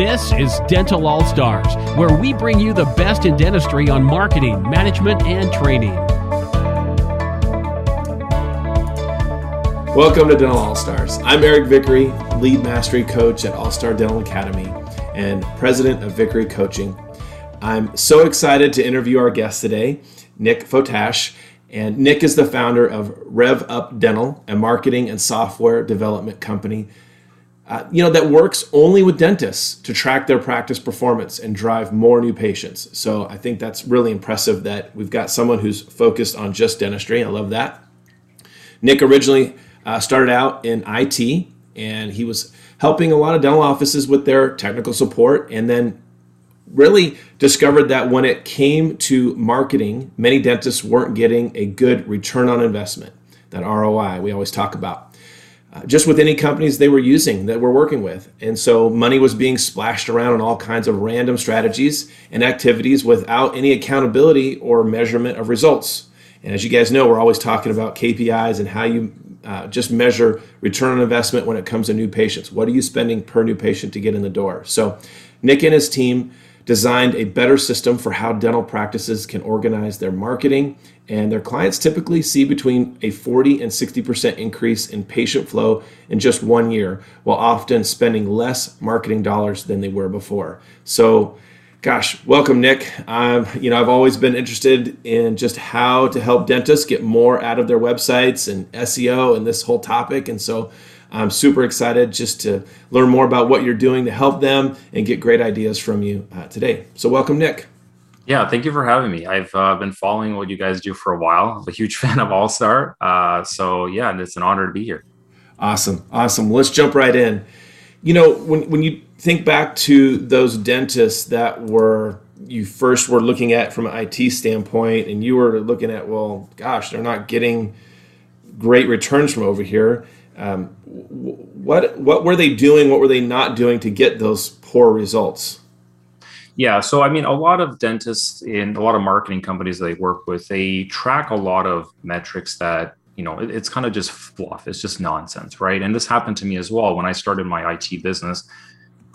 This is Dental All Stars, where we bring you the best in dentistry on marketing, management, and training. Welcome to Dental All Stars. I'm Eric Vickery, lead mastery coach at All Star Dental Academy and president of Vickery Coaching. I'm so excited to interview our guest today, Nick Fotash. And Nick is the founder of Rev Up Dental, a marketing and software development company uh, you know, that works only with dentists to track their practice performance and drive more new patients. So I think that's really impressive that we've got someone who's focused on just dentistry. I love that. Nick originally uh, started out in IT and he was helping a lot of dental offices with their technical support and then really discovered that when it came to marketing, many dentists weren't getting a good return on investment, that ROI we always talk about uh, just with any companies they were using that we're working with. And so money was being splashed around on all kinds of random strategies and activities without any accountability or measurement of results. And as you guys know, we're always talking about KPIs and how you uh, just measure return on investment when it comes to new patients. What are you spending per new patient to get in the door? So, Nick and his team designed a better system for how dental practices can organize their marketing. And their clients typically see between a 40 and 60% increase in patient flow in just one year while often spending less marketing dollars than they were before. So gosh welcome nick. Um, you know i've always been interested in just how to help dentists get more out of their websites and seo and this whole topic. And so i'm super excited just to learn more about what you're doing to help them and get great ideas from you uh, today so welcome nick yeah, thank you for having me. I've uh, been following what you guys do for a while. I'm a huge fan of All Star. Uh, so, yeah, it's an honor to be here. Awesome. Awesome. Let's jump right in. You know, when, when you think back to those dentists that were you first were looking at from an IT standpoint, and you were looking at, well, gosh, they're not getting great returns from over here. Um, what what were they doing? What were they not doing to get those poor results? Yeah, so I mean, a lot of dentists in a lot of marketing companies they work with, they track a lot of metrics that you know it, it's kind of just fluff. It's just nonsense, right? And this happened to me as well when I started my IT business.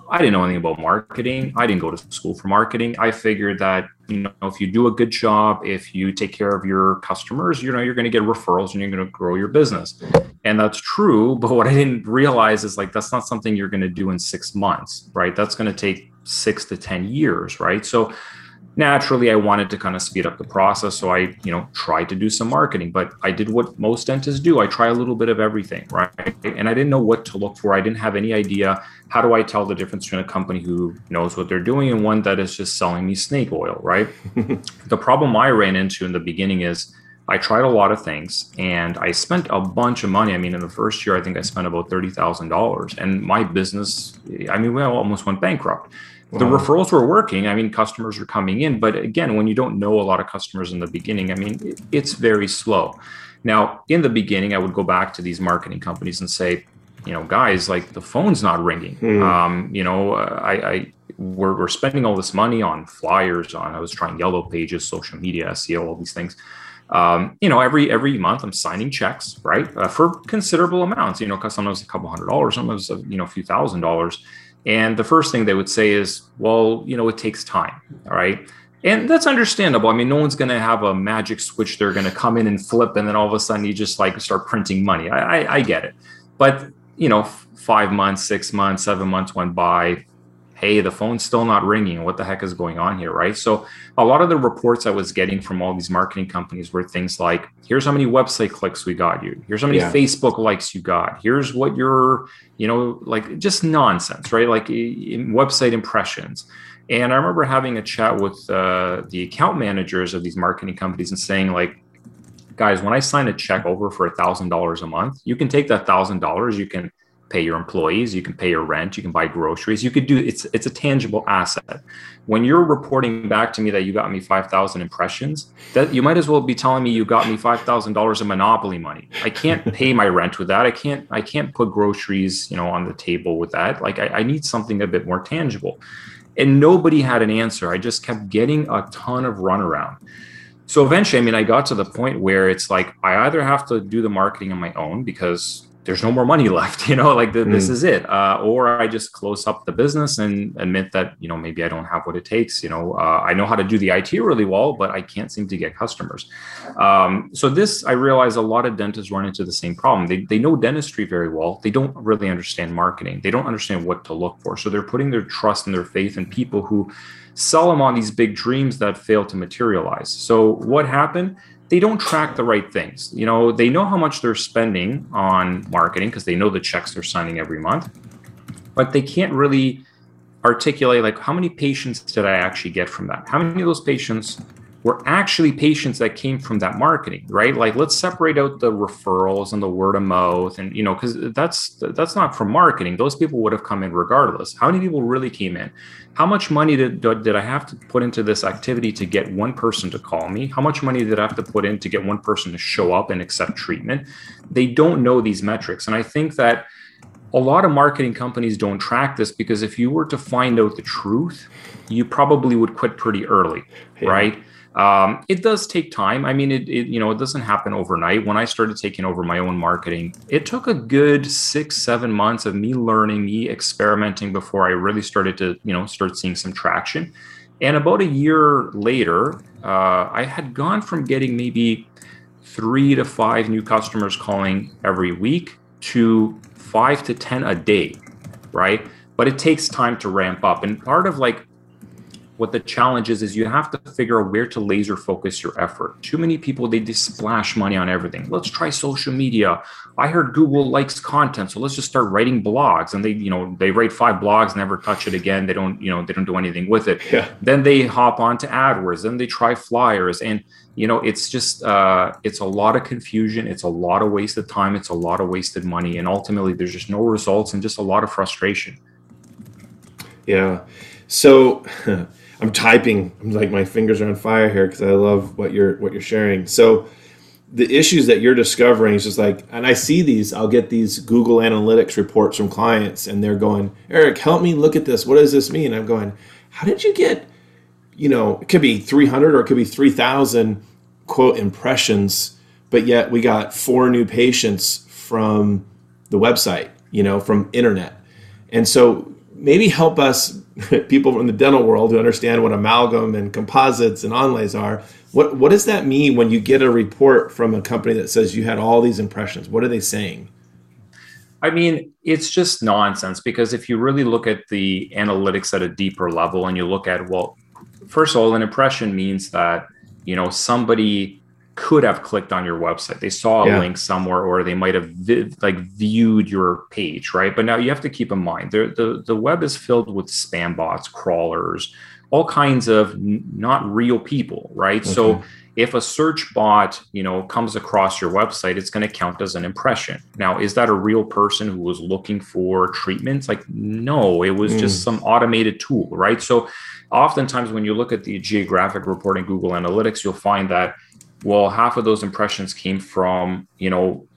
I didn't know anything about marketing. I didn't go to school for marketing. I figured that you know if you do a good job, if you take care of your customers, you know you're going to get referrals and you're going to grow your business. And that's true, but what I didn't realize is like that's not something you're going to do in 6 months, right? That's going to take 6 to 10 years, right? So naturally i wanted to kind of speed up the process so i you know tried to do some marketing but i did what most dentists do i try a little bit of everything right and i didn't know what to look for i didn't have any idea how do i tell the difference between a company who knows what they're doing and one that is just selling me snake oil right the problem i ran into in the beginning is I tried a lot of things and I spent a bunch of money. I mean, in the first year, I think I spent about $30,000 and my business, I mean, we almost went bankrupt the referrals were working. I mean, customers were coming in, but again, when you don't know a lot of customers in the beginning, I mean, it's very slow. Now, in the beginning, I would go back to these marketing companies and say, you know, guys, like the phone's not ringing. Hmm. Um, you know, I, I we're, we're spending all this money on flyers, on I was trying yellow pages, social media, SEO, all these things. Um, you know, every every month I'm signing checks, right, uh, for considerable amounts. You know, because sometimes a couple hundred dollars, sometimes you know a few thousand dollars and the first thing they would say is, well, you know, it takes time. All right. And that's understandable. I mean, no one's going to have a magic switch they're going to come in and flip, and then all of a sudden you just like start printing money. I, I, I get it. But, you know, five months, six months, seven months went by hey, the phone's still not ringing. What the heck is going on here? Right. So, a lot of the reports I was getting from all these marketing companies were things like, here's how many website clicks we got you. Here's how many yeah. Facebook likes you got. Here's what your, you know, like just nonsense, right? Like in website impressions. And I remember having a chat with uh, the account managers of these marketing companies and saying, like, guys, when I sign a check over for a thousand dollars a month, you can take that thousand dollars, you can pay your employees you can pay your rent you can buy groceries you could do it's it's a tangible asset. When you're reporting back to me that you got me 5000 impressions that you might as well be telling me you got me $5000 of monopoly money. I can't pay my rent with that. I can't i can't put groceries you know on the table with that. Like i, I need something a bit more tangible. And nobody had an answer. I just kept getting a ton of runaround so eventually i mean i got to the point where it's like i either have to do the marketing on my own because there's no more money left you know like the, mm. this is it. Uh, or i just close up the business and admit that you know maybe i don't have what it takes you know. Uh, i know how to do the it really well but i can't seem to get customers. Um, so this i realize a lot of dentists run into the same problem. They, they know dentistry very well. They don't really understand marketing. They don't understand what to look for. So they're putting their trust and their faith in people who sell them on these big dreams that fail to materialize. So what happened they don't track the right things. You know, they know how much they're spending on marketing because they know the checks they're signing every month, but they can't really articulate like how many patients did I actually get from that? How many of those patients were actually patients that came from that marketing, right? Like let's separate out the referrals and the word of mouth and you know cuz that's that's not from marketing. Those people would have come in regardless. How many people really came in? How much money did did I have to put into this activity to get one person to call me? How much money did I have to put in to get one person to show up and accept treatment? They don't know these metrics and I think that a lot of marketing companies don't track this because if you were to find out the truth, you probably would quit pretty early, yeah. right? Um, it does take time. I mean, it, it, you know it doesn't happen overnight. When I started taking over my own marketing, it took a good six seven months of me learning, me experimenting before I really started to you know start seeing some traction. And about a year later, uh, I had gone from getting maybe three to five new customers calling every week to five to ten a day, right? But it takes time to ramp up. And part of like what the challenge is is you have to figure out where to laser focus your effort. Too many people they just splash money on everything. Let's try social media. I heard google likes content so let's just start writing blogs. And they you know they write five blogs never touch it again. They don't you know they don't do anything with it. Yeah. then they hop on to adwords. Then they try flyers. And you know it's just uh, it's a lot of confusion. It's a lot of wasted time. It's a lot of wasted money. And ultimately there's just no results and just a lot of frustration. Yeah. So I'm typing. I'm like my fingers are on fire here because I love what you're what you're sharing. So the issues that you're discovering is just like, and I see these. I'll get these Google Analytics reports from clients, and they're going, "Eric, help me look at this. What does this mean?" I'm going, "How did you get?" You know, it could be 300 or it could be 3,000 quote impressions, but yet we got four new patients from the website. You know, from internet, and so maybe help us people from the dental world who understand what amalgam and composites and onlays are. What what does that mean when you get a report from a company that says you had all these impressions? What are they saying? I mean, it's just nonsense because if you really look at the analytics at a deeper level and you look at well, first of all, an impression means that you know somebody could have clicked on your website. They saw a yeah. link somewhere, or they might have vi- like viewed your page, right? But now you have to keep in mind the the the web is filled with spam bots, crawlers, all kinds of n- not real people, right? Okay. So if a search bot, you know, comes across your website, it's going to count as an impression. Now, is that a real person who was looking for treatments? Like, no, it was mm. just some automated tool, right? So, oftentimes when you look at the geographic reporting Google Analytics, you'll find that well half of those impressions came from you know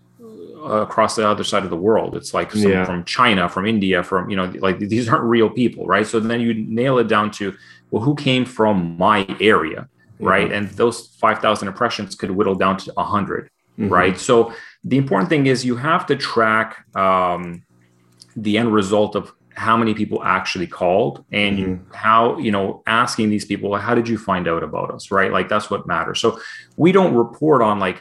across the other side of the world. It's like yeah. from china from india from you know like these aren't real people right? So then you nail it down to well who came from my area right? And those 5000 impressions could whittle down to 100 mm-hmm. right? So the important thing is you have to track um, the end result of how many people actually called and mm-hmm. how you know asking these people how did you find out about us right like that's what matters so we don't report on like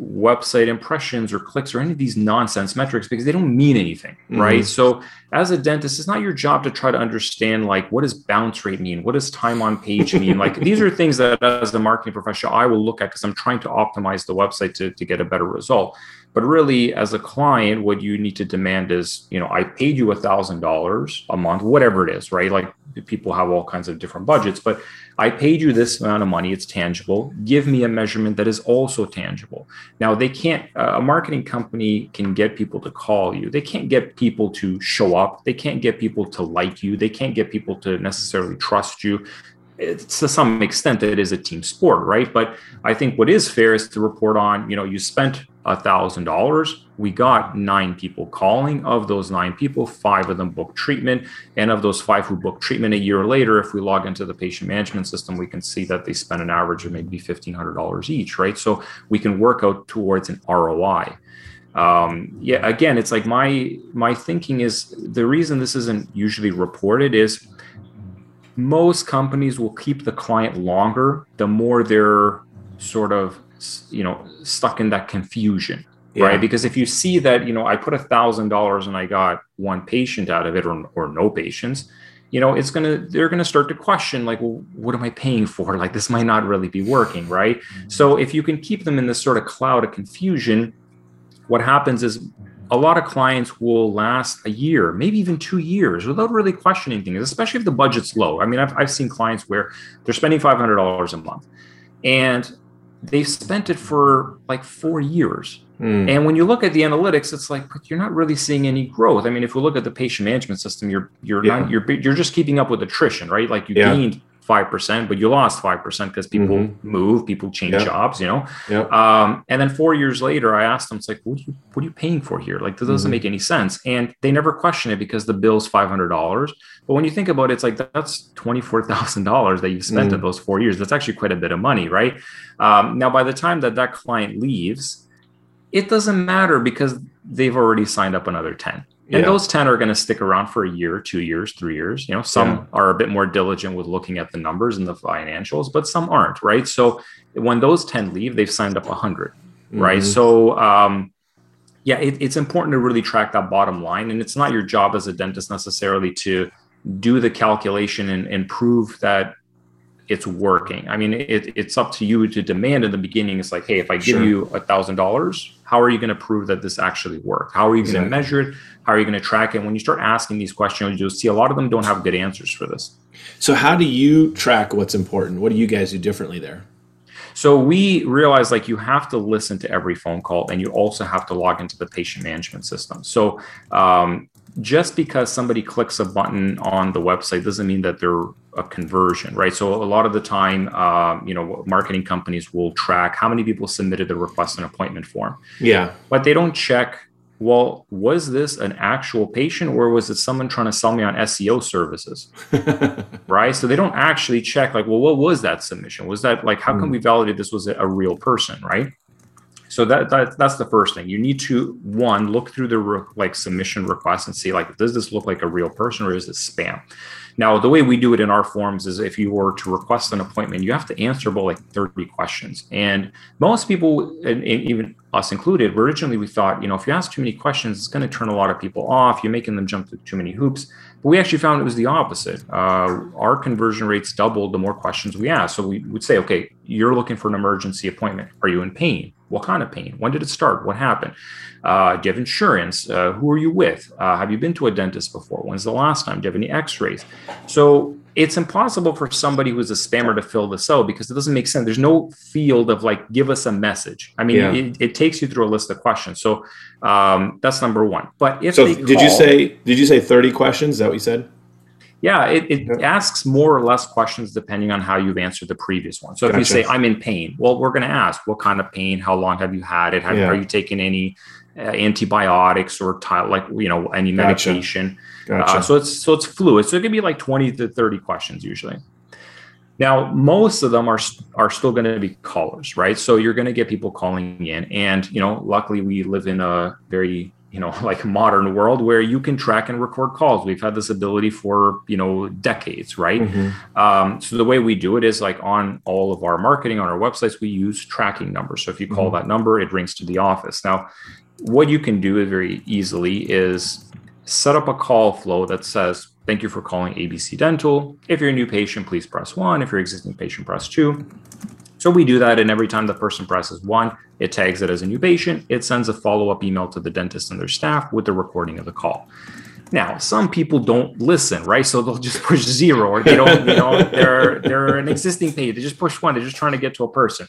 website impressions or clicks or any of these nonsense metrics because they don't mean anything mm-hmm. right so as a dentist it's not your job to try to understand like what does bounce rate mean what does time on page mean like these are things that as a marketing professional i will look at because i'm trying to optimize the website to, to get a better result but really, as a client, what you need to demand is, you know, I paid you a thousand dollars a month, whatever it is, right? Like people have all kinds of different budgets, but I paid you this amount of money. It's tangible. Give me a measurement that is also tangible. Now, they can't, uh, a marketing company can get people to call you. They can't get people to show up. They can't get people to like you. They can't get people to necessarily trust you It's to some extent it is a team sport right but i think what is fair is to report on you know you spent a $1,000. We got nine people calling. Of those nine people, five of them booked treatment. And of those five who booked treatment a year later, if we log into the patient management system, we can see that they spent an average of maybe $1,500 each, right? So we can work out towards an ROI. um, yeah, again, it's like my my thinking is the reason this isn't usually reported is most companies will keep the client longer the more they're sort of you know stuck in that confusion yeah. right because if you see that you know i put a thousand dollars and i got one patient out of it or, or no patients you know it's gonna they're gonna start to question like well what am i paying for like this might not really be working right mm-hmm. so if you can keep them in this sort of cloud of confusion what happens is a lot of clients will last a year, maybe even two years without really questioning things, especially if the budget's low. I mean, I've, I've seen clients where they're spending $500 a month and they've spent it for like four years. Mm. And when you look at the analytics, it's like, but you're not really seeing any growth. I mean, if we look at the patient management system, you're you're yeah. not you're you're just keeping up with attrition, right? Like you yeah. gained 5%, but you lost 5% because people mm-hmm. move, people change yep. jobs, you know? Yep. Um, and then four years later, I asked them, it's like, what are you, what are you paying for here? Like, this doesn't mm-hmm. make any sense. And they never question it because the bill's $500. But when you think about it, it's like, that's $24,000 that you spent mm-hmm. in those four years. That's actually quite a bit of money, right? Um, now, by the time that that client leaves, it doesn't matter because they've already signed up another 10 and yeah. those 10 are going to stick around for a year two years three years you know some yeah. are a bit more diligent with looking at the numbers and the financials but some aren't right so when those 10 leave they've signed up 100 mm-hmm. right so um, yeah it, it's important to really track that bottom line and it's not your job as a dentist necessarily to do the calculation and, and prove that it's working. I mean, it, it's up to you to demand in the beginning. It's like, hey, if I give sure. you a thousand dollars, how are you going to prove that this actually worked? How are you exactly. going to measure it? How are you going to track it? When you start asking these questions, you'll see a lot of them don't have good answers for this. So, how do you track what's important? What do you guys do differently there? So we realize like you have to listen to every phone call and you also have to log into the patient management system. So um, just because somebody clicks a button on the website doesn't mean that they're a conversion, right? So a lot of the time, um, you know, marketing companies will track how many people submitted the request an appointment form. Yeah, but they don't check. Well, was this an actual patient or was it someone trying to sell me on SEO services? right. So they don't actually check, like, well, what was that submission? Was that like, how mm. can we validate this was a real person? Right. So that, that that's the first thing. You need to one look through the re- like submission request and see like does this look like a real person or is this spam? Now the way we do it in our forms is if you were to request an appointment, you have to answer about like 30 questions. And most people, and, even us included, originally we thought, you know, if you ask too many questions, it's going to turn a lot of people off. You're making them jump through too many hoops. But we actually found it was the opposite. Uh, our conversion rates doubled the more questions we asked. So we would say, okay, you're looking for an emergency appointment. Are you in pain? What kind of pain? When did it start? What happened? Uh, do you have insurance? Uh, who are you with? Uh, have you been to a dentist before? When's the last time? Do you have any x rays? So it's impossible for somebody who's a spammer to fill this out because it doesn't make sense. There's no field of like, give us a message. I mean, yeah. it, it, takes you through a list of questions. So um, that's number one. But if so, did call, you say did you say 30 questions? Is that what you said? Yeah, it, it yeah. asks more or less questions depending on how you've answered the previous one. So if you say I'm in pain, well, we're going to ask what kind of pain, how long have you had it, have, yeah. are you taking any uh, antibiotics or t- like you know any medication? Gotcha. Gotcha. Uh, so it's so it's fluid. So it could be like 20 to 30 questions usually. Now, most of them are are still going to be callers, right? So you're going to get people calling in, and you know, luckily we live in a very you know like modern world where you can track and record calls. We've had this ability for you know decades right? Mm-hmm. um, so the way we do it is like on all of our marketing on our websites we use tracking numbers so if you call mm-hmm. that number it rings to the office. Now what you can do very easily is set up a call flow that says thank you for calling abc dental. If you're a new patient please press one. If you're existing patient press two so we do that, and every time the person presses one, it tags it as a new patient. It sends a follow up email to the dentist and their staff with the recording of the call. Now, some people don't listen, right? So they'll just push zero, or they don't, you know, they're they're an existing page. They just push one. They're just trying to get to a person.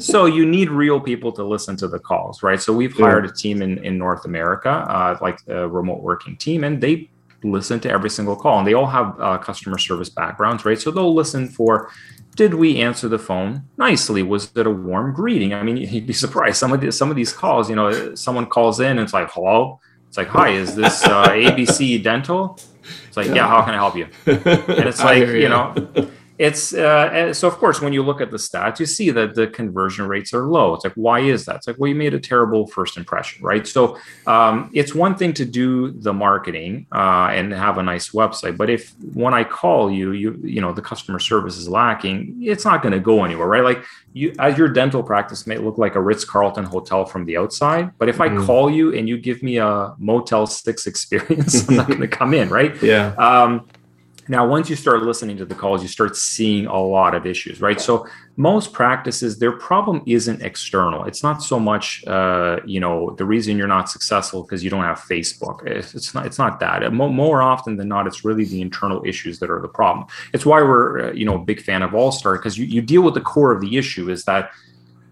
So you need real people to listen to the calls, right? So we've hired a team in in North America, uh, like a remote working team, and they listen to every single call, and they all have uh, customer service backgrounds, right? So they'll listen for did we answer the phone nicely? Was it a warm greeting? I mean, you'd be surprised. Some of the, some of these calls, you know, someone calls in and it's like, hello. It's like, hi, is this uh, ABC Dental? It's like, yeah. yeah, how can I help you? And it's like, you. you know, it's uh, so of course when you look at the stats you see that the conversion rates are low. It's like why is that? It's like well you made a terrible first impression right? So um, it's one thing to do the marketing uh, and have a nice website but if when i call you you you know the customer service is lacking it's not going to go anywhere right? Like you as your dental practice may look like a ritz-carlton hotel from the outside but if mm-hmm. i call you and you give me a motel 6 experience i'm not going to come in right? Yeah. Um, now, once you start listening to the calls, you start seeing a lot of issues, right? So, most practices, their problem isn't external. It's not so much, uh, you know, the reason you're not successful because you don't have Facebook. It's not. It's not that. More often than not, it's really the internal issues that are the problem. It's why we're, uh, you know, a big fan of All Star because you, you deal with the core of the issue. Is that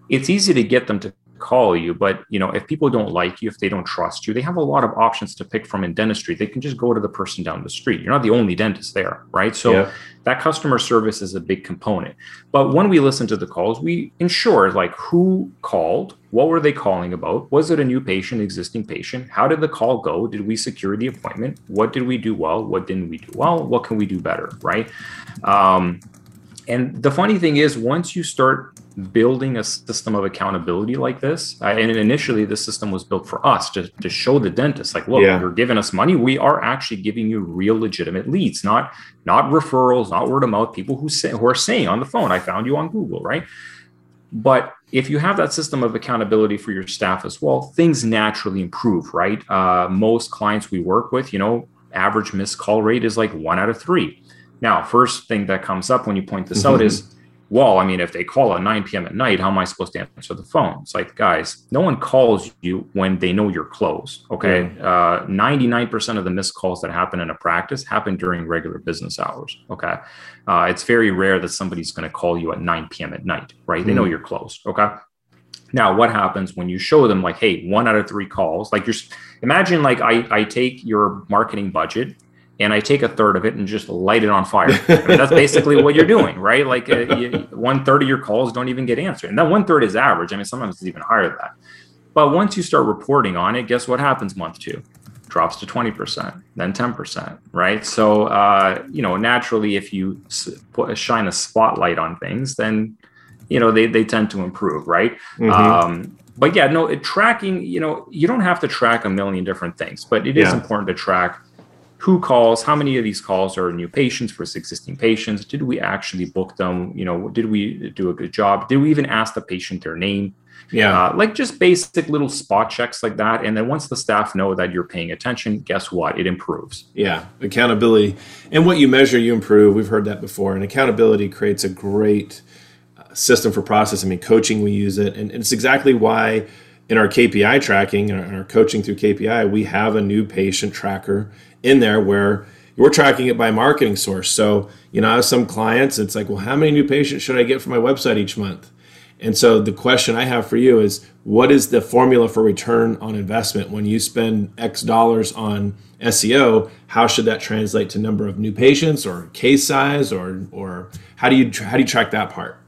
it's easy to get them to call you but you know if people don't like you if they don't trust you they have a lot of options to pick from in dentistry. They can just go to the person down the street. You're not the only dentist there right? So yeah. that customer service is a big component. But when we listen to the calls we ensure like who called what were they calling about? Was it a new patient existing patient? How did the call go? Did we secure the appointment? What did we do well? What didn't we do well? What can we do better right? Um, and the funny thing is once you start building a system of accountability like this I, and initially the system was built for us to, to show the dentist like look yeah. you're giving us money we are actually giving you real legitimate leads not not referrals not word of mouth people who say who are saying on the phone i found you on google right but if you have that system of accountability for your staff as well things naturally improve right uh, most clients we work with you know average missed call rate is like one out of three now first thing that comes up when you point this mm-hmm. out is well, I mean, if they call at 9 p.m. at night, how am I supposed to answer the phone? It's like, guys, no one calls you when they know you're closed. Okay. Yeah. Uh, 99% of the missed calls that happen in a practice happen during regular business hours. Okay. Uh, it's very rare that somebody's going to call you at 9 p.m. at night, right? They mm. know you're closed. Okay. Now, what happens when you show them, like, hey, one out of three calls, like you're, imagine like I, I take your marketing budget and I take a third of it and just light it on fire. I mean, that's basically what you're doing, right? Like uh, you, one third of your calls don't even get answered, and that one third is average. I mean, sometimes it's even higher than that. But once you start reporting on it, guess what happens month two? Drops to 20%, then 10%, right? So, uh, you know, naturally, if you put, shine a spotlight on things, then, you know, they, they tend to improve, right? Mm-hmm. Um, but yeah, no, it, tracking, you know, you don't have to track a million different things, but it is yeah. important to track who calls how many of these calls are new patients versus existing patients? Did we actually book them? You know did we do a good job? Did we even ask the patient their name? Yeah. Uh, like just basic little spot checks like that. And then once the staff know that you're paying attention guess what? It improves. Yeah. Accountability. And what you measure you improve. We've heard that before. And accountability creates a great uh, system for process. I mean coaching we use it. And it's exactly why in our KPI tracking and our coaching through KPI, we have a new patient tracker in there where we're tracking it by marketing source. So, you know, I have some clients, it's like, well, how many new patients should I get for my website each month? And so the question I have for you is what is the formula for return on investment when you spend X dollars on SEO? How should that translate to number of new patients or case size or or how do you how do you track that part?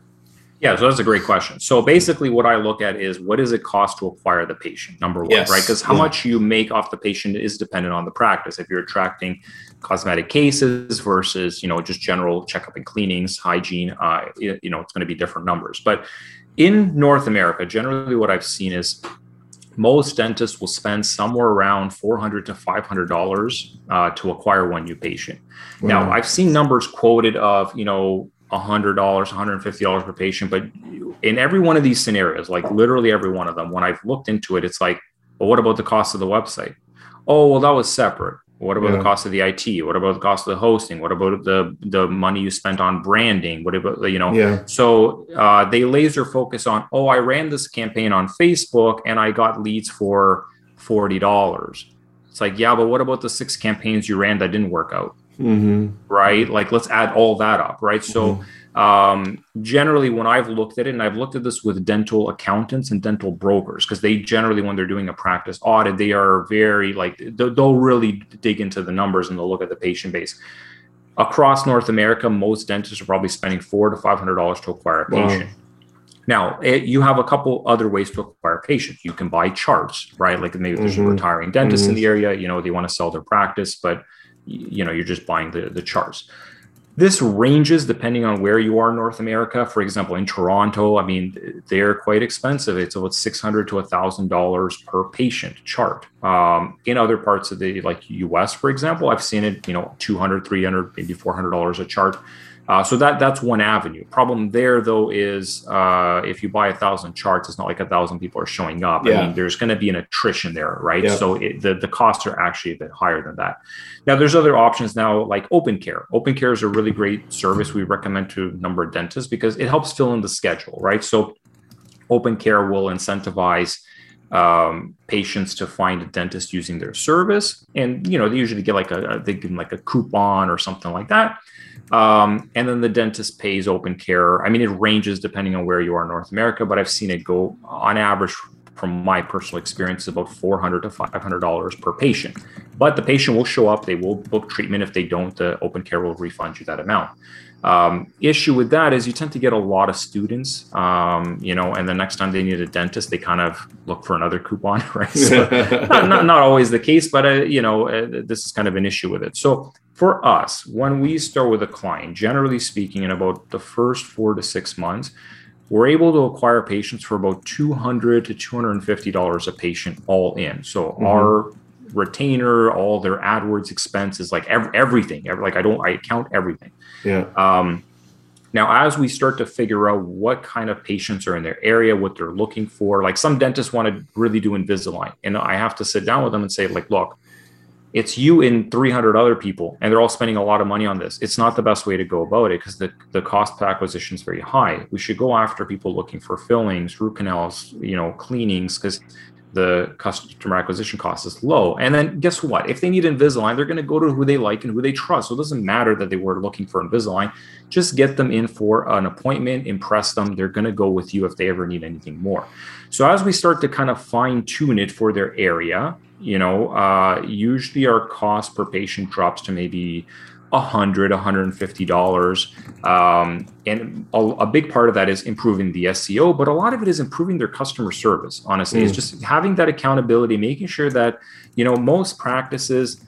Yeah, so that's a great question. So basically, what I look at is what does it cost to acquire the patient? Number one, yes. right? Because how yeah. much you make off the patient is dependent on the practice. If you're attracting cosmetic cases versus you know just general checkup and cleanings, hygiene, uh, you know it's going to be different numbers. But in North America, generally, what I've seen is most dentists will spend somewhere around 400 to 500 dollars uh, to acquire one new patient wow. now i've seen numbers quoted of you know $100, $150 per patient. But in every one of these scenarios, like literally every one of them, when I've looked into it, it's like, well, what about the cost of the website? Oh, well, that was separate. What about yeah. the cost of the IT? What about the cost of the hosting? What about the the money you spent on branding? What about you know? Yeah. So uh, they laser focus on. Oh, I ran this campaign on Facebook and I got leads for forty dollars. It's like, yeah, but what about the six campaigns you ran that didn't work out? Mm-hmm. right? Like let's add all that up, right? So mm-hmm. um, generally, when I've looked at it, and I've looked at this with dental accountants and dental brokers, because they generally, when they're doing a practice audit, they are very like they'll really dig into the numbers and they'll look at the patient base. Across North America, most dentists are probably spending four to five hundred dollars to acquire a patient. Wow. Now, it, you have a couple other ways to acquire patients. You can buy charts, right? Like maybe there's mm-hmm. a retiring dentist mm-hmm. in the area, you know, they want to sell their practice, but you know you're just buying the the charts this ranges depending on where you are in North America. For example, in Toronto, I mean, they're quite expensive. It's about six hundred to thousand dollars per patient chart. Um, in other parts of the like U.S., for example, I've seen it, you know, 200, 300, maybe four hundred dollars a chart. Uh, so that that's one avenue. Problem there though is uh, if you buy a thousand charts, it's not like a thousand people are showing up. Yeah. I mean, there's going to be an attrition there, right? Yeah. So it, the the costs are actually a bit higher than that. Now there's other options now like Open Care. Open Care is a really great service we recommend to a number of dentists because it helps fill in the schedule, right? So Open Care will incentivize um, patients to find a dentist using their service, and you know they usually get like a they give them like a coupon or something like that um, and then the dentist pays open care. I mean, it ranges depending on where you are in North America, but I've seen it go on average from my personal experience about 400 to 500 dollars per patient but the patient will show up they will book treatment if they don't the open care will refund you that amount um, issue with that is you tend to get a lot of students, um, you know, and the next time they need a dentist, they kind of look for another coupon, right? So not, not, not, always the case, but, uh, you know, uh, this is kind of an issue with it. So for us, when we start with a client, generally speaking, in about the first four to six months, we're able to acquire patients for about 200 to $250 a patient all in. So mm-hmm. our retainer, all their AdWords expenses, like ev- everything. Every, like I don't, I count everything. Yeah. Um, now, as we start to figure out what kind of patients are in their area, what they're looking for, like some dentists want to really do Invisalign, and I have to sit down with them and say, like, look, it's you and 300 other people, and they're all spending a lot of money on this. It's not the best way to go about it because the, the cost per acquisition is very high. We should go after people looking for fillings, root canals, you know, cleanings, because the customer acquisition cost is low. And then guess what? If they need Invisalign, they're going to go to who they like and who they trust. So it doesn't matter that they were looking for Invisalign. Just get them in for an appointment, impress them. They're going to go with you if they ever need anything more. So as we start to kind of fine tune it for their area, you know, uh, usually our cost per patient drops to maybe 100 $150 um, and a, a, big part of that is improving the seo but a lot of it is improving their customer service honestly mm. it's just having that accountability making sure that you know most practices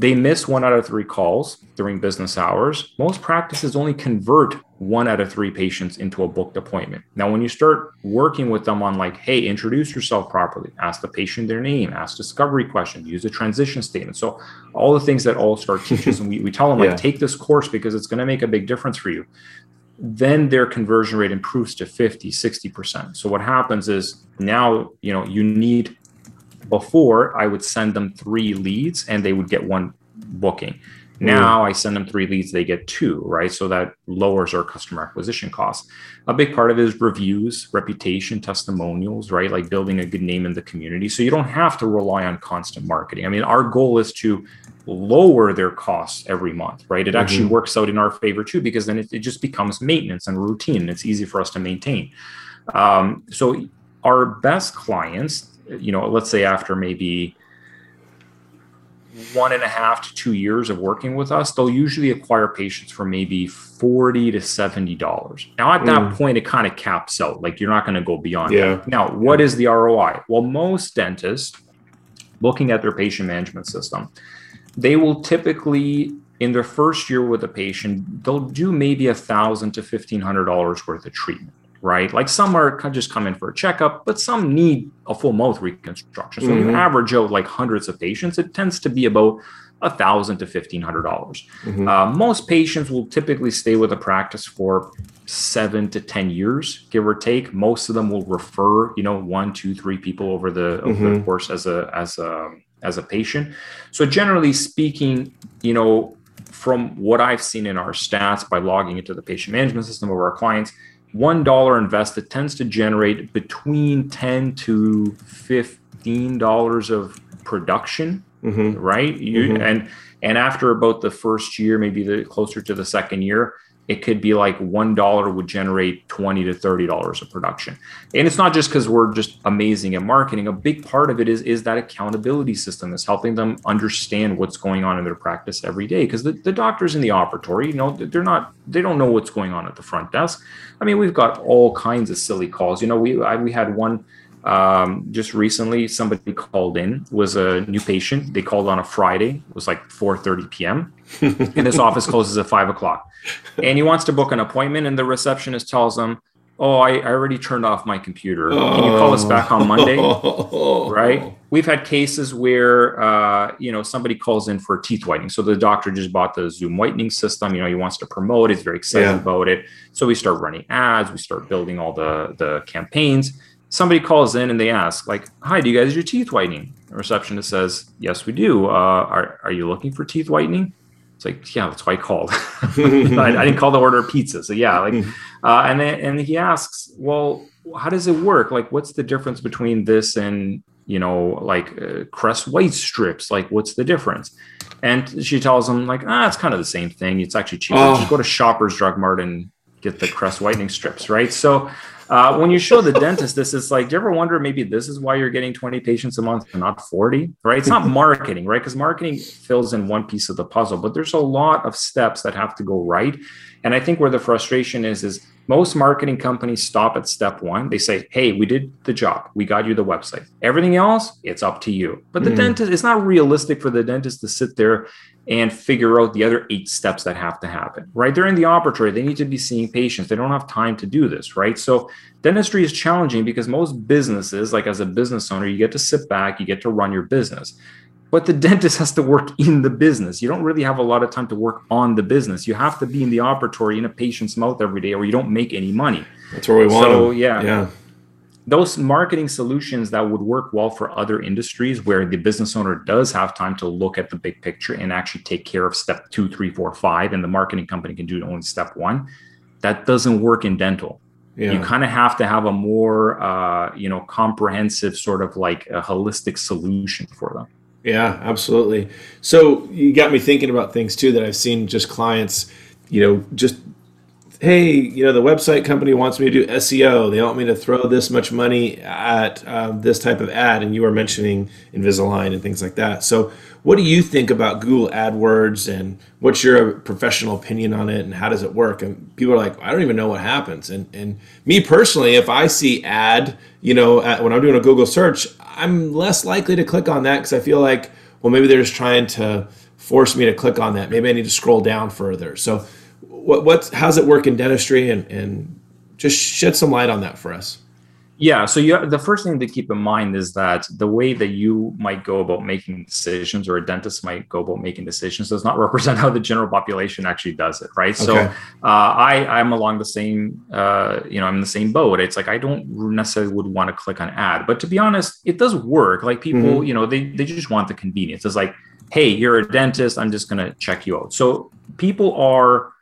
they miss one out of three calls during business hours. Most practices only convert one out of three patients into a booked appointment. Now, when you start working with them on, like, hey, introduce yourself properly, ask the patient their name, ask discovery questions, use a transition statement. So, all the things that All Star teaches, and we, we tell them, like, yeah. take this course because it's going to make a big difference for you. Then their conversion rate improves to 50, 60%. So, what happens is now, you know, you need before I would send them three leads and they would get one booking. Now I send them three leads, they get two, right? So that lowers our customer acquisition costs. A big part of it is reviews, reputation, testimonials, right? Like building a good name in the community. So you don't have to rely on constant marketing. I mean, our goal is to lower their costs every month, right? It mm-hmm. actually works out in our favor too, because then it, it just becomes maintenance and routine. And it's easy for us to maintain. Um, so our best clients, you know, let's say after maybe one and a half to two years of working with us, they'll usually acquire patients for maybe forty to seventy dollars. Now, at that mm. point, it kind of caps out. Like you're not going to go beyond yeah. that. Now, what is the ROI? Well, most dentists, looking at their patient management system, they will typically in their first year with a patient, they'll do maybe a thousand to fifteen hundred dollars worth of treatment right? Like some are just come in for a checkup, but some need a full mouth reconstruction. So mm-hmm. when you average out like hundreds of patients, it tends to be about a thousand to fifteen hundred dollars. Mm-hmm. Uh, most patients will typically stay with a practice for seven to ten years, give or take. Most of them will refer, you know, one, two, three people over the, over mm-hmm. the course as a as a as a patient. So generally speaking, you know, from what I've seen in our stats by logging into the patient management system of our clients, one dollar invested tends to generate between 10 to 15 dollars of production mm-hmm. right you, mm-hmm. and and after about the first year maybe the closer to the second year it could be like one dollar would generate 20 to 30 dollars of production. And it's not just because we're just amazing at marketing. A big part of it is is that accountability system is helping them understand what's going on in their practice every day. Because the, the doctors in the operatory you know they're not they don't know what's going on at the front desk. I mean we've got all kinds of silly calls. You know we I, we had one um, just recently somebody called in was a new patient. They called on a friday. It was like 4.30 p.m and his office closes at 5 o'clock. And he wants to book an appointment and the receptionist tells him oh I, I already turned off my computer. Can you call us back on monday? Right? We've had cases where uh, you know somebody calls in for teeth whitening. So the doctor just bought the zoom whitening system. You know he wants to promote he's very excited yeah. about it. So we start running ads. We start building all the the campaigns somebody calls in and they ask like hi do you guys do teeth whitening? The receptionist says yes we do. Uh, are, are you looking for teeth whitening? It's like yeah that's why i called. I, I, didn't call to order pizza. So yeah like uh, and then and he asks well how does it work? Like what's the difference between this and you know like uh, crest white strips? Like what's the difference? And she tells him like ah it's kind of the same thing. It's actually cheaper. Oh. just go to shoppers drug mart and get the crest whitening strips right? So uh, when you show the dentist this, it's like, do you ever wonder maybe this is why you're getting 20 patients a month and not 40? Right? It's not marketing, right? Because marketing fills in one piece of the puzzle, but there's a lot of steps that have to go right. And I think where the frustration is, is most marketing companies stop at step one. They say, hey, we did the job. We got you the website. Everything else, it's up to you. But the mm. dentist, it's not realistic for the dentist to sit there and figure out the other eight steps that have to happen, right? They're in the operatory. They need to be seeing patients. They don't have time to do this, right? So dentistry is challenging because most businesses, like as a business owner, you get to sit back, you get to run your business. But the dentist has to work in the business. You don't really have a lot of time to work on the business. You have to be in the operatory in a patient's mouth every day or you don't make any money. That's where we want to. So, yeah. Yeah those marketing solutions that would work well for other industries where the business owner does have time to look at the big picture and actually take care of step two, three, four, five, and the marketing company can do only step one. That doesn't work in dental. Yeah. You kind of have to have a more, uh, you know, comprehensive sort of like a holistic solution for them. Yeah, absolutely. So you got me thinking about things too that I've seen just clients, you know, just hey, you know, the website company wants me to do SEO. They want me to throw this much money at um, this type of ad. And you were mentioning Invisalign and things like that. So, what do you think about Google AdWords and what's your professional opinion on it and how does it work? And people are like, I don't even know what happens. And, and me personally, if I see ad, you know, at, when I'm doing a Google search, I'm less likely to click on that because I feel like, well, maybe they're just trying to force me to click on that. Maybe I need to scroll down further. So, what what's how's it work in dentistry? And and just shed some light on that for us. Yeah so you the first thing to keep in mind is that the way that you might go about making decisions or a dentist might go about making decisions does not represent how the general population actually does it right? Okay. so uh, i i'm along the same uh, you know i'm in the same boat. It's like i don't necessarily would want to click on ad but to be honest it does work. Like people mm-hmm. you know they, they just want the convenience. It's like hey you're a dentist i'm just going to check you out. So people are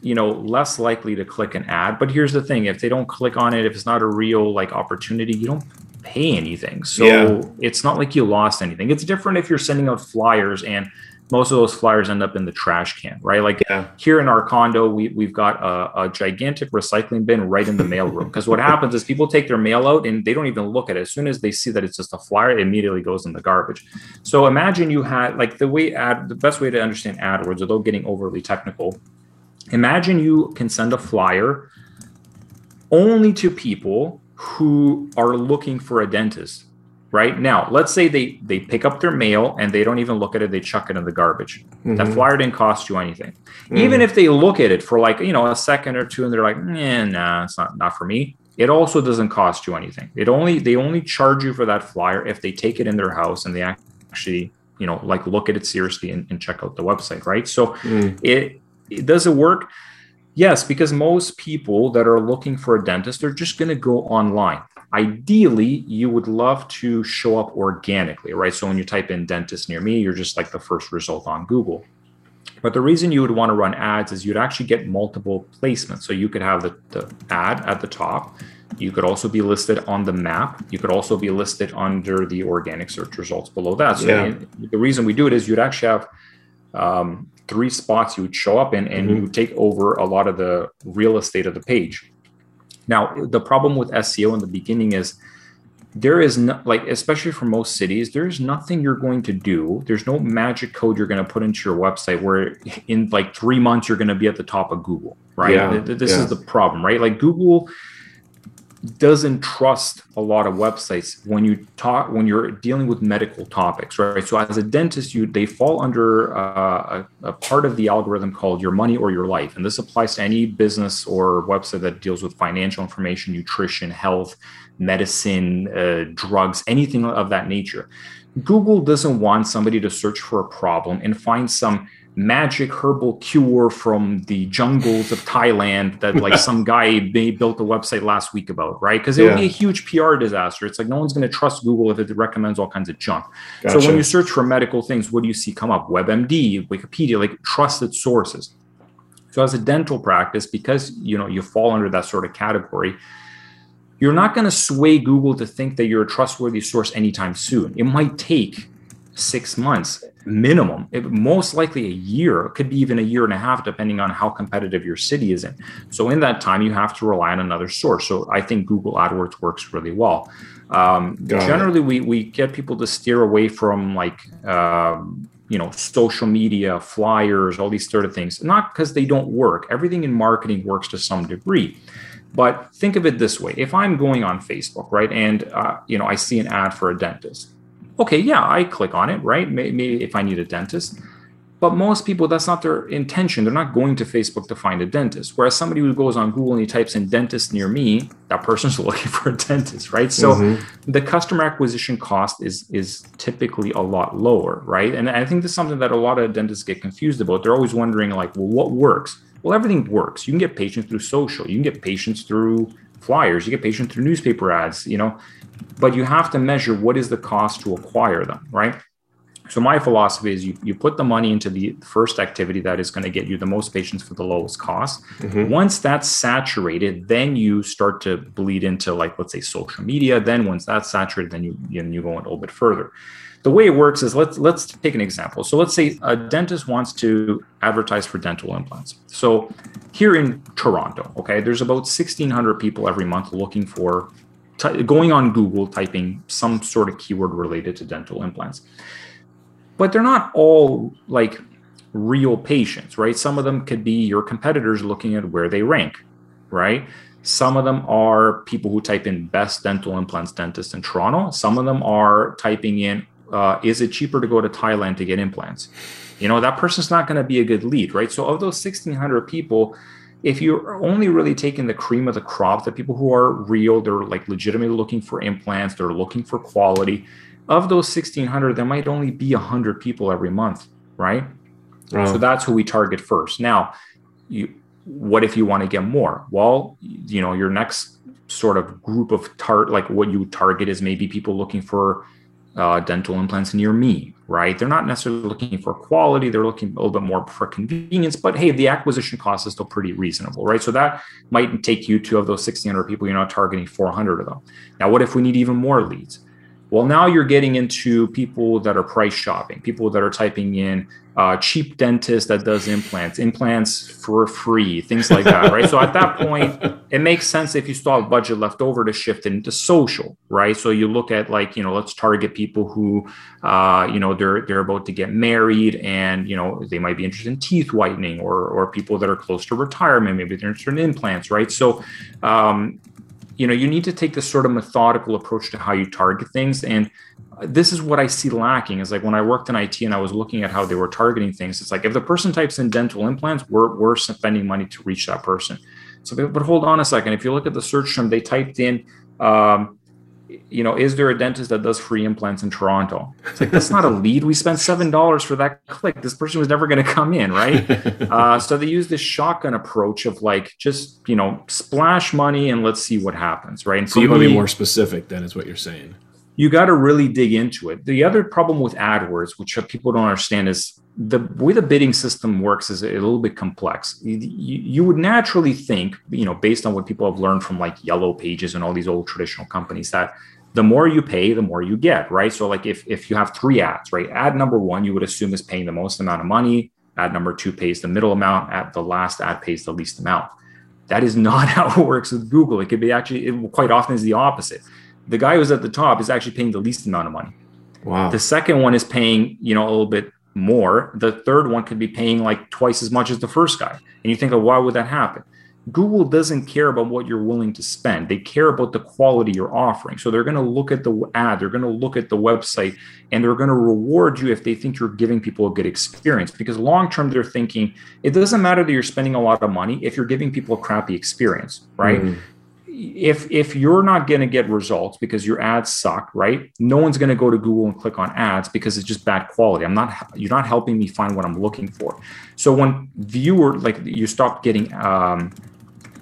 you know less likely to click an ad. But here's the thing if they don't click on it if it's not a real like opportunity you don't pay anything. So yeah. it's not like you lost anything. It's different if you're sending out flyers and most of those flyers end up in the trash can right? Like yeah. here in our condo we, we've got a, a gigantic recycling bin right in the mail room because what happens is people take their mail out and they don't even look at it. As soon as they see that it's just a flyer it immediately goes in the garbage. So imagine you had like the way ad the best way to understand adwords without getting overly technical Imagine you can send a flyer only to people who are looking for a dentist right now let's say they they pick up their mail and they don't even look at it they chuck it in the garbage mm-hmm. that flyer didn't cost you anything mm. even if they look at it for like you know a second or two and they're like eh, nah it's not not for me it also doesn't cost you anything it only they only charge you for that flyer if they take it in their house and they actually you know like look at it seriously and, and check out the website right so mm. it does it work? Yes, because most people that are looking for a dentist they're just going to go online. Ideally, you would love to show up organically, right? So when you type in dentist near me, you're just like the first result on Google. But the reason you would want to run ads is you'd actually get multiple placements. So you could have the, the ad at the top. You could also be listed on the map. You could also be listed under the organic search results below that. So yeah. the reason we do it is you'd actually have um, three spots you would show up in and mm-hmm. you take over a lot of the real estate of the page. Now, the problem with SEO in the beginning is there is no like especially for most cities there's nothing you're going to do there's no magic code you're going to put into your website where in like three months you're going to be at the top of google right yeah, this yeah. is the problem right like google doesn't trust a lot of websites when you talk when you're dealing with medical topics right? So as a dentist you they fall under uh, a, a, part of the algorithm called your money or your life. And this applies to any business or website that deals with financial information nutrition health medicine uh, drugs anything of that nature google doesn't want somebody to search for a problem and find some magic herbal cure from the jungles of Thailand that like some guy may built a website last week about, right? Because it yeah. would be a huge PR disaster. It's like no one's going to trust Google if it recommends all kinds of junk. Gotcha. So when you search for medical things, what do you see come up? WebMD, Wikipedia, like trusted sources. So as a dental practice, because you know you fall under that sort of category, you're not going to sway Google to think that you're a trustworthy source anytime soon. It might take six months minimum. It, most likely a year it could be even a year and a half depending on how competitive your city is in. So in that time you have to rely on another source. So i think google adwords works really well. Um, generally we, we get people to steer away from like um, you know social media flyers all these sort of things. Not because they don't work. Everything in marketing works to some degree but think of it this way if i'm going on facebook right and uh, you know i see an ad for a dentist okay, yeah, I click on it, right? Maybe if I need a dentist. But most people, that's not their intention. They're not going to Facebook to find a dentist. Whereas somebody who goes on Google and he types in dentist near me, that person's looking for a dentist, right? So mm-hmm. the customer acquisition cost is is typically a lot lower, right? And I think this is something that a lot of dentists get confused about. They're always wondering, like, well, what works? Well, everything works. You can get patients through social, you can get patients through flyers, you get patients through newspaper ads, you know, but you have to measure what is the cost to acquire them, right? So my philosophy is you, you put the money into the first activity that is going to get you the most patients for the lowest cost. Mm-hmm. Once that's saturated, then you start to bleed into like let's say social media. Then once that's saturated, then you you, you go a little bit further. The way it works is let's let's take an example. So let's say a dentist wants to advertise for dental implants. So here in Toronto, okay, there's about 1,600 people every month looking for t- going on Google, typing some sort of keyword related to dental implants. But they're not all like real patients, right? Some of them could be your competitors looking at where they rank, right? Some of them are people who type in best dental implants dentist in Toronto. Some of them are typing in, uh, is it cheaper to go to Thailand to get implants? You know, that person's not going to be a good lead, right? So, of those 1,600 people, if you're only really taking the cream of the crop, the people who are real, they're like legitimately looking for implants, they're looking for quality. Of those 1600, there might only be 100 people every month, right? So that's who we target first. Now, you, what if you want to get more? Well, you know, your next sort of group of tar like what you target is maybe people looking for uh, dental implants near me, right? They're not necessarily looking for quality, they're looking a little bit more for convenience, but hey, the acquisition cost is still pretty reasonable, right? So that might take you to of those 1600 people, you're not targeting 400 of them. Now, what if we need even more leads? Well, now you're getting into people that are price shopping, people that are typing in uh, cheap dentist that does implants, implants for free, things like that, right? so at that point, it makes sense if you still have budget left over to shift into social, right? So you look at like, you know, let's target people who, uh, you know, they're they're about to get married and you know they might be interested in teeth whitening, or or people that are close to retirement, maybe they're interested in implants, right? So um, you know you need to take this sort of methodical approach to how you target things. And this is what i see lacking is like when i worked in it and i was looking at how they were targeting things it's like if the person types in dental implants we're, we're spending money to reach that person. So but hold on a second. If you look at the search term they typed in um, you know, is there a dentist that does free implants in Toronto? It's like that's not a lead. We spent seven dollars for that click. This person was never going to come in, right? uh, so they use this shotgun approach of like just you know splash money and let's see what happens, right? And so you want to be more specific. Then is what you're saying. You got to really dig into it. The other problem with AdWords, which people don't understand, is the way the bidding system works is a little bit complex. You, you, would naturally think, you know, based on what people have learned from like Yellow Pages and all these old traditional companies, that the more you pay, the more you get, right? So, like if if you have three ads, right? Ad number one, you would assume is paying the most amount of money. Ad number two pays the middle amount. At the last ad pays the least amount. That is not how it works with Google. It could be actually it quite often is the opposite. The guy who's at the top is actually paying the least amount of money. Wow. The second one is paying, you know, a little bit more. The third one could be paying like twice as much as the first guy. And you think, of why would that happen? Google doesn't care about what you're willing to spend. They care about the quality you're offering. So they're going to look at the ad, they're going to look at the website, and they're going to reward you if they think you're giving people a good experience. Because long term, they're thinking it doesn't matter that you're spending a lot of money if you're giving people a crappy experience, right? Mm if if you're not going to get results because your ads suck right no one's going to go to google and click on ads because it's just bad quality i'm not you're not helping me find what i'm looking for so when viewer like you stop getting um,